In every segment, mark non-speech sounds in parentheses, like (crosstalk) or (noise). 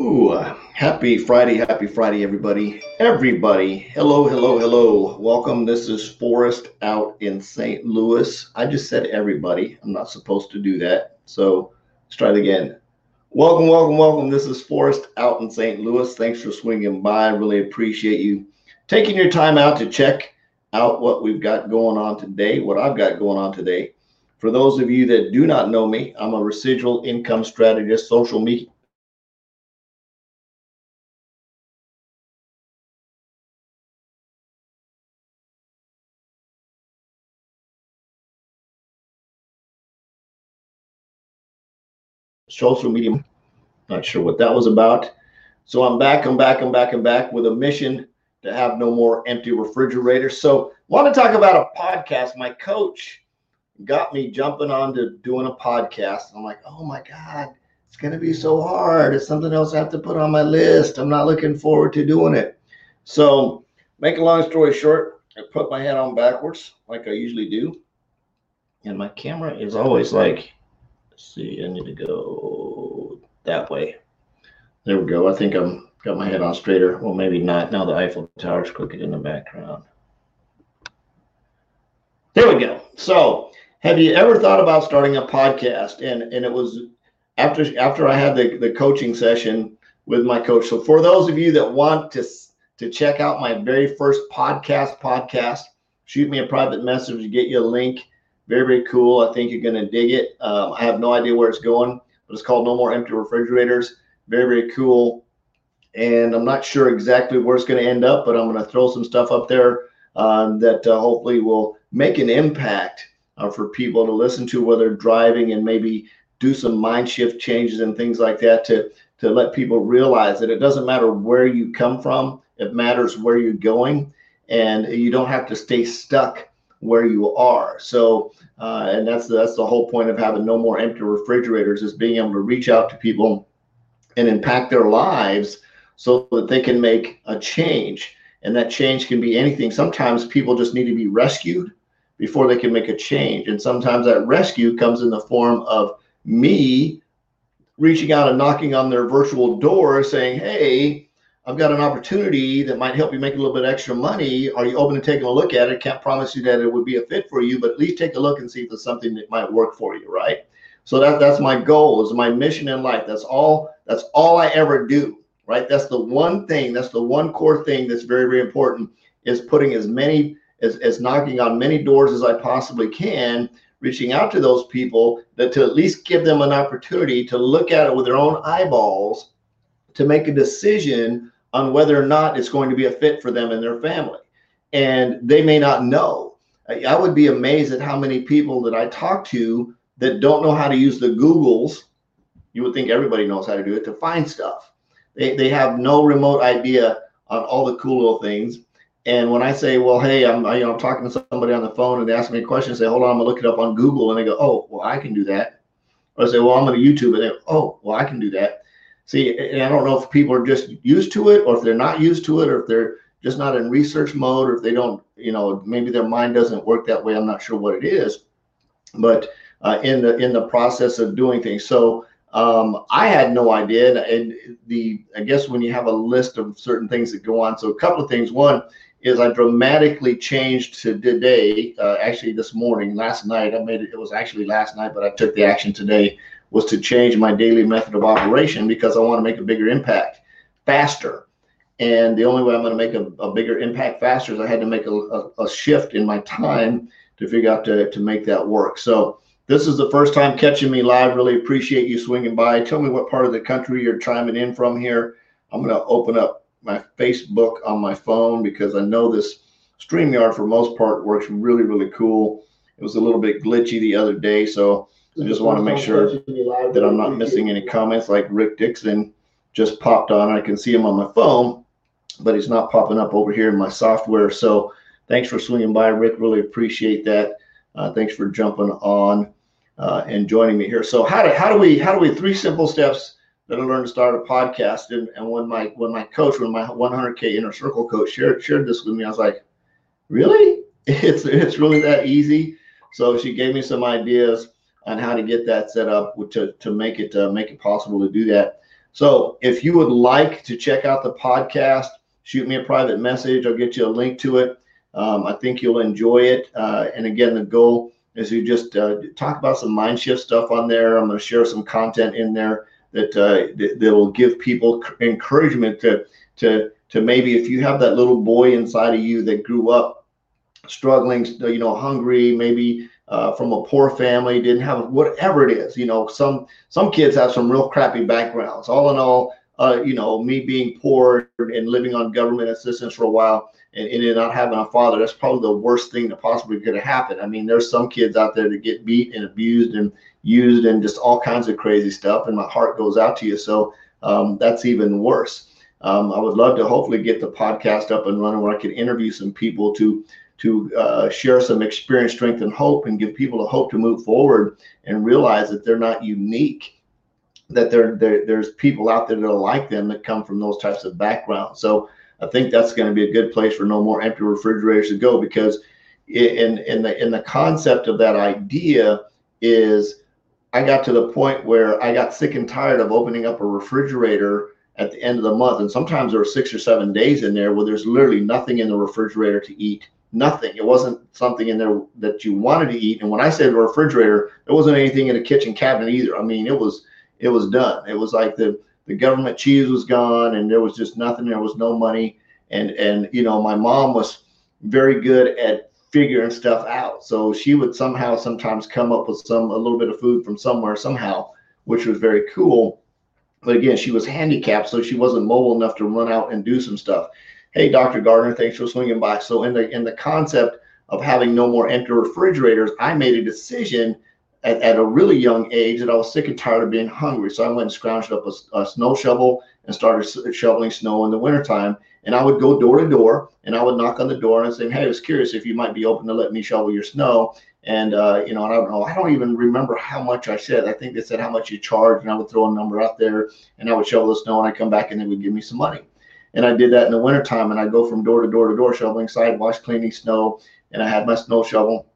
Ooh, uh, happy Friday, happy Friday, everybody. Everybody, hello, hello, hello. Welcome. This is Forrest out in St. Louis. I just said everybody. I'm not supposed to do that. So let's try it again. Welcome, welcome, welcome. This is Forrest out in St. Louis. Thanks for swinging by. I really appreciate you taking your time out to check out what we've got going on today, what I've got going on today. For those of you that do not know me, I'm a residual income strategist, social media social media. Not sure what that was about. So I'm back, I'm back, I'm back, I'm back with a mission to have no more empty refrigerators. So want to talk about a podcast. My coach got me jumping on to doing a podcast. I'm like, oh my God, it's going to be so hard. It's something else I have to put on my list. I'm not looking forward to doing it. So make a long story short, I put my head on backwards like I usually do. And my camera is always like see, I need to go that way. There we go. I think I'm got my head on straighter. Well, maybe not. Now the Eiffel Tower's crooked in the background. There we go. So, have you ever thought about starting a podcast? And and it was after after I had the, the coaching session with my coach. So for those of you that want to to check out my very first podcast podcast, shoot me a private message to get you a link very, very cool. I think you're going to dig it. Um, I have no idea where it's going, but it's called No More Empty Refrigerators. Very, very cool. And I'm not sure exactly where it's going to end up, but I'm going to throw some stuff up there uh, that uh, hopefully will make an impact uh, for people to listen to while they're driving and maybe do some mind shift changes and things like that to to let people realize that it doesn't matter where you come from it matters where you're going and you don't have to stay stuck where you are. So, uh, and that's that's the whole point of having no more empty refrigerators is being able to reach out to people and impact their lives so that they can make a change. And that change can be anything. Sometimes people just need to be rescued before they can make a change. And sometimes that rescue comes in the form of me reaching out and knocking on their virtual door saying, Hey, I've got an opportunity that might help you make a little bit extra money. Are you open to taking a look at it? Can't promise you that it would be a fit for you, but at least take a look and see if it's something that might work for you, right? So that that's my goal, is my mission in life. That's all that's all I ever do, right? That's the one thing, that's the one core thing that's very, very important is putting as many as, as knocking on many doors as I possibly can, reaching out to those people that to at least give them an opportunity to look at it with their own eyeballs to make a decision on whether or not it's going to be a fit for them and their family. And they may not know. I would be amazed at how many people that I talk to that don't know how to use the Googles. You would think everybody knows how to do it to find stuff. They, they have no remote idea on all the cool little things. And when I say, well, hey, I'm you know I'm talking to somebody on the phone and they ask me a question, I say, hold on, I'm gonna look it up on Google, and they go, oh, well, I can do that. Or I say, well, I'm gonna YouTube. And they go, oh, well, I can do that. See, and I don't know if people are just used to it or if they're not used to it or if they're just not in research mode or if they don't, you know, maybe their mind doesn't work that way. I'm not sure what it is, but uh, in the in the process of doing things. So um, I had no idea, and the I guess when you have a list of certain things that go on. So a couple of things. One is I dramatically changed to today. Uh, actually, this morning, last night, I made it. It was actually last night, but I took the action today was to change my daily method of operation because I want to make a bigger impact faster. And the only way I'm going to make a, a bigger impact faster is I had to make a, a, a, shift in my time to figure out to, to make that work. So this is the first time catching me live. Really appreciate you swinging by. Tell me what part of the country you're chiming in from here. I'm going to open up my Facebook on my phone because I know this StreamYard for most part works really, really cool. It was a little bit glitchy the other day. So I just want to make sure that I'm not missing any comments like Rick Dixon just popped on. I can see him on my phone, but he's not popping up over here in my software. So thanks for swinging by, Rick. Really appreciate that. Uh, thanks for jumping on uh, and joining me here. So how do how do we how do we three simple steps that I learned to start a podcast? And, and when my when my coach, when my 100k inner circle coach shared shared this with me, I was like, really? (laughs) It's it's really that easy. So she gave me some ideas on how to get that set up to, to make it uh, make it possible to do that. So if you would like to check out the podcast, shoot me a private message. I'll get you a link to it. Um, I think you'll enjoy it. Uh, and again, the goal is to just uh, talk about some mind shift stuff on there. I'm going to share some content in there that uh, that will give people encouragement to to to maybe if you have that little boy inside of you that grew up struggling, you know, hungry, maybe uh, from a poor family, didn't have whatever it is. You know, some some kids have some real crappy backgrounds. All in all, uh, you know, me being poor and living on government assistance for a while and, and not having a father, that's probably the worst thing that possibly could have happened. I mean, there's some kids out there that get beat and abused and used and just all kinds of crazy stuff, and my heart goes out to you. So um, that's even worse. Um, I would love to hopefully get the podcast up and running where I could interview some people to to uh, share some experience, strength, and hope, and give people a hope to move forward and realize that they're not unique. That there, there's people out there that are like them that come from those types of backgrounds. So I think that's going to be a good place for no more empty refrigerators to go because in in the in the concept of that idea is I got to the point where I got sick and tired of opening up a refrigerator at the end of the month. And sometimes there were six or seven days in there where there's literally nothing in the refrigerator to eat. Nothing. It wasn't something in there that you wanted to eat. And when I say the refrigerator, there wasn't anything in the kitchen cabinet either. I mean, it was it was done. It was like the the government cheese was gone and there was just nothing. There was no money. And and you know, my mom was very good at figuring stuff out. So she would somehow sometimes come up with some a little bit of food from somewhere somehow, which was very cool. But again, she was handicapped, so she wasn't mobile enough to run out and do some stuff. Hey, Dr. Gardner, thanks for swinging by. So in the in the concept of having no more empty refrigerators, I made a decision at, at a really young age that I was sick and tired of being hungry. So I went and scrounged up a, a snow shovel and started shoveling snow in the wintertime. And I would go door to door and I would knock on the door and say, Hey, I was curious if you might be open to let me shovel your snow. And, uh, you know, I don't know, I don't even remember how much I said. I think they said how much you charge. And I would throw a number out there and I would shovel the snow and I'd come back and they would give me some money. And I did that in the wintertime and I'd go from door to door to door shoveling sidewalks, cleaning snow. And I had my snow shovel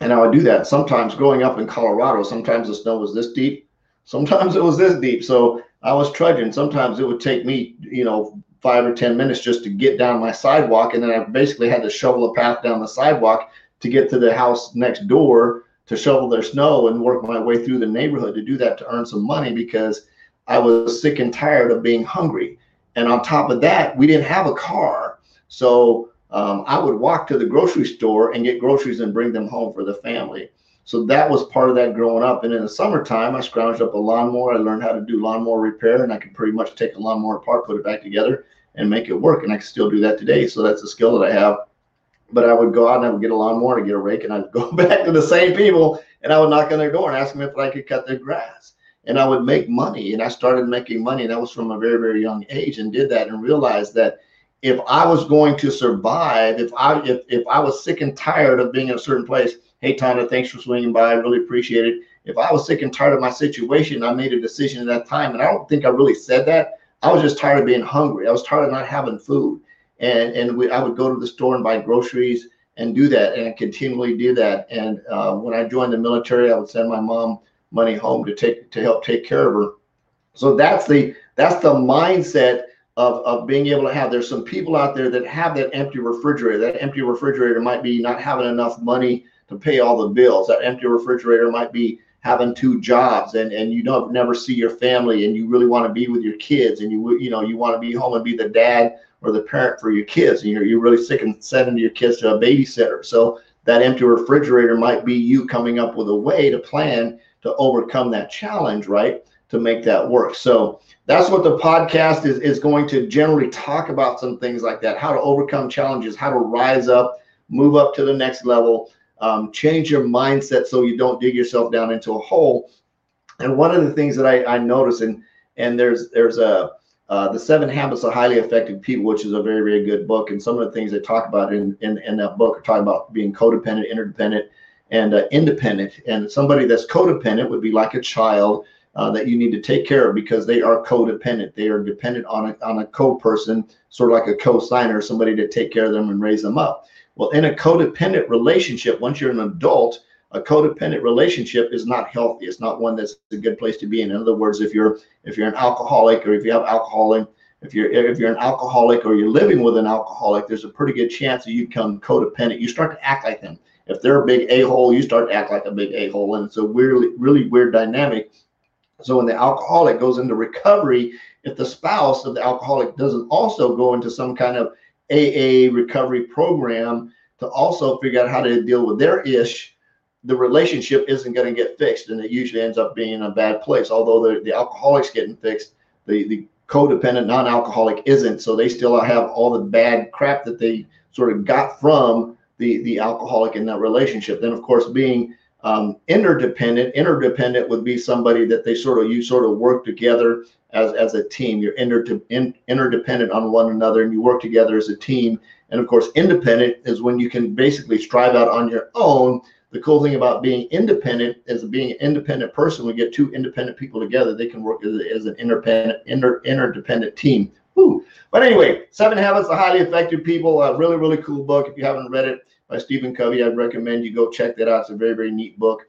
and I would do that. Sometimes growing up in Colorado, sometimes the snow was this deep, sometimes (laughs) it was this deep. So I was trudging. Sometimes it would take me, you know, five or 10 minutes just to get down my sidewalk. And then I basically had to shovel a path down the sidewalk to get to the house next door to shovel their snow and work my way through the neighborhood to do that to earn some money because I was sick and tired of being hungry. And on top of that, we didn't have a car. So um, I would walk to the grocery store and get groceries and bring them home for the family. So that was part of that growing up. And in the summertime, I scrounged up a lawnmower. I learned how to do lawnmower repair, and I could pretty much take a lawnmower apart, put it back together, and make it work. And I can still do that today. So that's a skill that I have. But I would go out and I would get a lawnmower and get a rake, and I'd (laughs) go back to the same people and I would knock on their door and ask them if I could cut their grass. And I would make money. And I started making money. And that was from a very, very young age and did that and realized that if I was going to survive, if I if, if I was sick and tired of being in a certain place, hey Tana, thanks for swinging by. I really appreciate it. If I was sick and tired of my situation, I made a decision at that time, and I don't think I really said that. I was just tired of being hungry. I was tired of not having food, and and we, I would go to the store and buy groceries and do that, and continually do that. And uh, when I joined the military, I would send my mom money home to take to help take care of her. So that's the that's the mindset of, of being able to have there's some people out there that have that empty refrigerator. That empty refrigerator might be not having enough money to pay all the bills. That empty refrigerator might be having two jobs and and you don't never see your family and you really want to be with your kids and you you know you want to be home and be the dad or the parent for your kids. And you're, you're really sick and sending your kids to a babysitter. So that empty refrigerator might be you coming up with a way to plan to overcome that challenge right to make that work. So that's what the podcast is, is going to generally talk about some things like that how to overcome challenges how to rise up move up to the next level um, change your mindset so you don't dig yourself down into a hole. And one of the things that i, I notice and and there's there's a uh, the seven habits of highly effective people which is a very very good book. And some of the things they talk about in in, in that book are talking about being codependent interdependent and uh, independent and somebody that's codependent would be like a child uh, that you need to take care of because they are codependent. They are dependent on a, on a co-person, sort of like a co-signer, somebody to take care of them and raise them up. Well, in a codependent relationship, once you're an adult, a codependent relationship is not healthy. It's not one that's a good place to be in. In other words, if you're if you're an alcoholic or if you have alcoholism, if you're if you're an alcoholic or you're living with an alcoholic, there's a pretty good chance that you become codependent. You start to act like them. If they're a big a-hole, you start to act like a big a-hole, and it's a really really weird dynamic. So when the alcoholic goes into recovery, if the spouse of the alcoholic doesn't also go into some kind of AA recovery program to also figure out how to deal with their ish, the relationship isn't going to get fixed, and it usually ends up being a bad place. Although the, the alcoholic's getting fixed, the the codependent non-alcoholic isn't. So they still have all the bad crap that they sort of got from the the alcoholic in that relationship. Then of course being um, interdependent, interdependent would be somebody that they sort of you sort of work together as as a team. You're inter, in, interdependent on one another, and you work together as a team. And of course, independent is when you can basically strive out on your own. The cool thing about being independent is being an independent person. We get two independent people together; they can work as, as an independent, inter, interdependent team. But anyway, Seven Habits of Highly Effective People, a really, really cool book. If you haven't read it by Stephen Covey, I'd recommend you go check that out. It's a very, very neat book.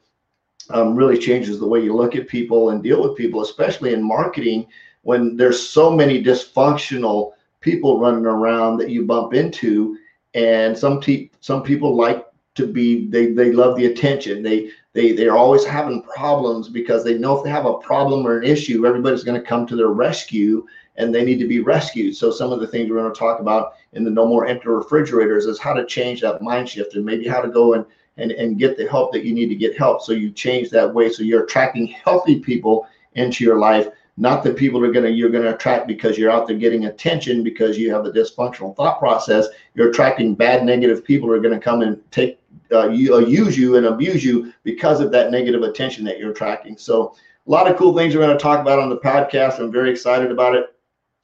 Um, really changes the way you look at people and deal with people, especially in marketing when there's so many dysfunctional people running around that you bump into. And some te- some people like to be they they love the attention. They they they're always having problems because they know if they have a problem or an issue, everybody's going to come to their rescue and they need to be rescued. So some of the things we're going to talk about in the No More Empty Refrigerators is how to change that mind shift and maybe how to go and and, and get the help that you need to get help. So you change that way. So you're attracting healthy people into your life, not the people are gonna you're gonna attract because you're out there getting attention because you have a dysfunctional thought process. You're attracting bad, negative people who are gonna come and take uh, you, uh, use you and abuse you because of that negative attention that you're attracting. So a lot of cool things we're going to talk about on the podcast. I'm very excited about it.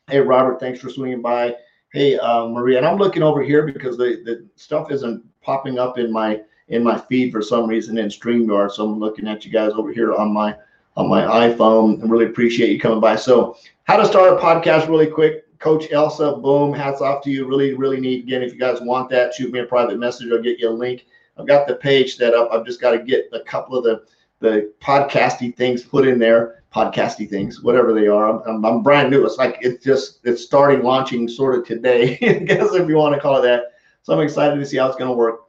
Hey, Robert, thanks for swinging by. Hey, uh, Maria, and I'm looking over here because the, the stuff isn't popping up in my in my feed for some reason in StreamYard. So I'm looking at you guys over here on my on my iPhone. I really appreciate you coming by. So, how to start a podcast really quick. Coach Elsa, boom, hats off to you. Really, really neat. Again, if you guys want that, shoot me a private message. I'll get you a link. I've got the page set up. I've just got to get a couple of the the podcasty things put in there podcasty things, whatever they are. I'm, I'm, brand new. It's like it's just it's starting launching sort of today, (laughs) I guess if you want to call it that. So I'm excited to see how it's going to work.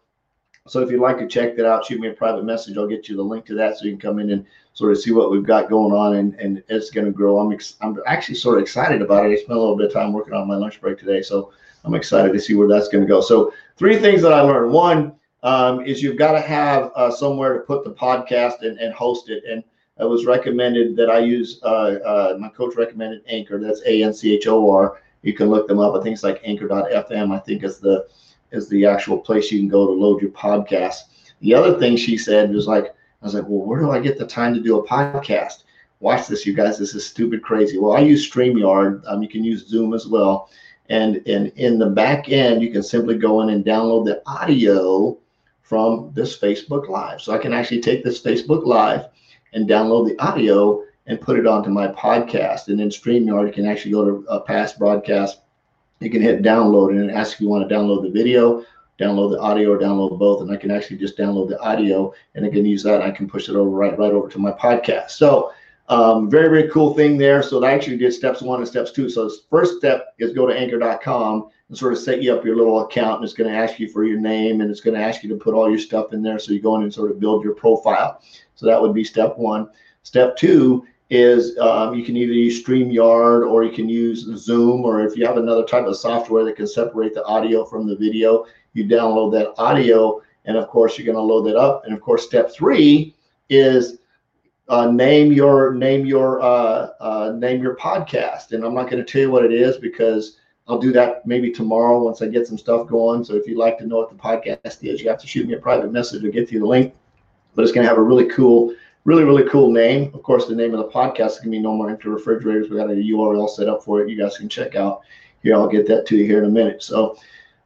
So if you'd like to check that out, shoot me a private message. I'll get you the link to that so you can come in and sort of see what we've got going on and, and it's going to grow. I'm ex- I'm actually sort of excited about it. I spent a little bit of time working on my lunch break today, so I'm excited to see where that's going to go. So three things that I learned. One um, is you've got to have uh, somewhere to put the podcast and, and host it. And it was recommended that I use, uh, uh, my coach recommended Anchor. That's A N C H O R. You can look them up. I think it's like anchor.fm. I think is the is the actual place you can go to load your podcast. The other thing she said was like, I was like, well, where do I get the time to do a podcast? Watch this, you guys. This is stupid crazy. Well, I use StreamYard. Um, you can use Zoom as well. And, and in the back end, you can simply go in and download the audio from this Facebook Live. So I can actually take this Facebook Live and download the audio and put it onto my podcast. And then StreamYard, can actually go to a past broadcast. You can hit download and ask if you want to download the video, download the audio, or download both. And I can actually just download the audio and I can use that. I can push it over right right over to my podcast. So um, very very cool thing there. So I actually did steps one and steps two. So the first step is go to anchor.com and sort of set you up your little account. And it's going to ask you for your name and it's going to ask you to put all your stuff in there. So you go in and sort of build your profile. So that would be step one. Step two is um, you can either use StreamYard or you can use Zoom, or if you have another type of software that can separate the audio from the video, you download that audio, and of course you're going to load that up. And of course, step three is uh, name your name your uh, uh, name your podcast. And I'm not going to tell you what it is because I'll do that maybe tomorrow once I get some stuff going. So if you'd like to know what the podcast is, you have to shoot me a private message to get you the link but it's going to have a really cool, really, really cool name. Of course, the name of the podcast is going to be No More Empty Refrigerators. We got a URL set up for it. You guys can check out. Here, I'll get that to you here in a minute. So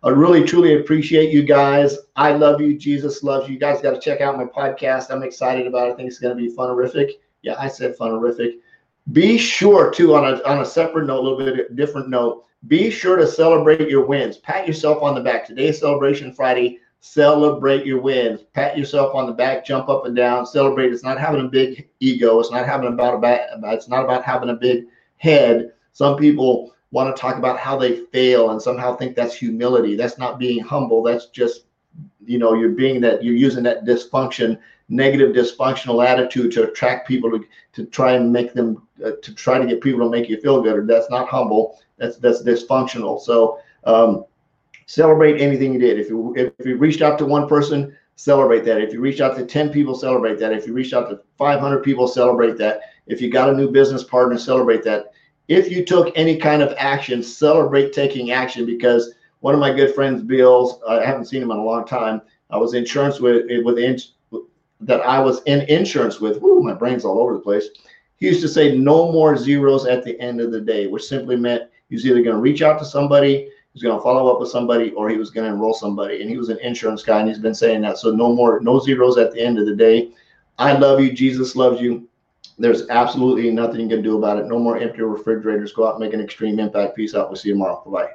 I really, truly appreciate you guys. I love you. Jesus loves you. You guys got to check out my podcast. I'm excited about it. I think it's going to be funerific. Yeah, I said funerific. Be sure to, on a, on a separate note, a little bit different note, be sure to celebrate your wins. Pat yourself on the back. Today's Celebration Friday celebrate your wins, pat yourself on the back, jump up and down, celebrate. It's not having a big ego. It's not having about a bad, it's not about having a big head. Some people want to talk about how they fail and somehow think that's humility. That's not being humble. That's just, you know, you're being that you're using that dysfunction, negative dysfunctional attitude to attract people to, to try and make them uh, to try to get people to make you feel good. That's not humble. That's that's dysfunctional. So um, celebrate anything you did. If you if you reached out to one person, celebrate that. If you reached out to 10 people, celebrate that. If you reached out to 500 people, celebrate that. If you got a new business partner, celebrate that if you took any kind of action, celebrate taking action because one of my good friends, Bill's, I haven't seen him in a long time. I was insurance with with in, that I was in insurance with. Woo, my brain's all over the place. He used to say no more zeros at the end of the day, which simply meant he was either going to reach out to somebody, he was going to follow up with somebody, or he was going to enroll somebody. And he was an insurance guy, and he's been saying that. So no more, no zeros at the end of the day. I love you. Jesus loves you. There's absolutely nothing you can do about it. No more empty refrigerators. Go out and make an extreme impact. Peace out. We'll see you tomorrow. Bye.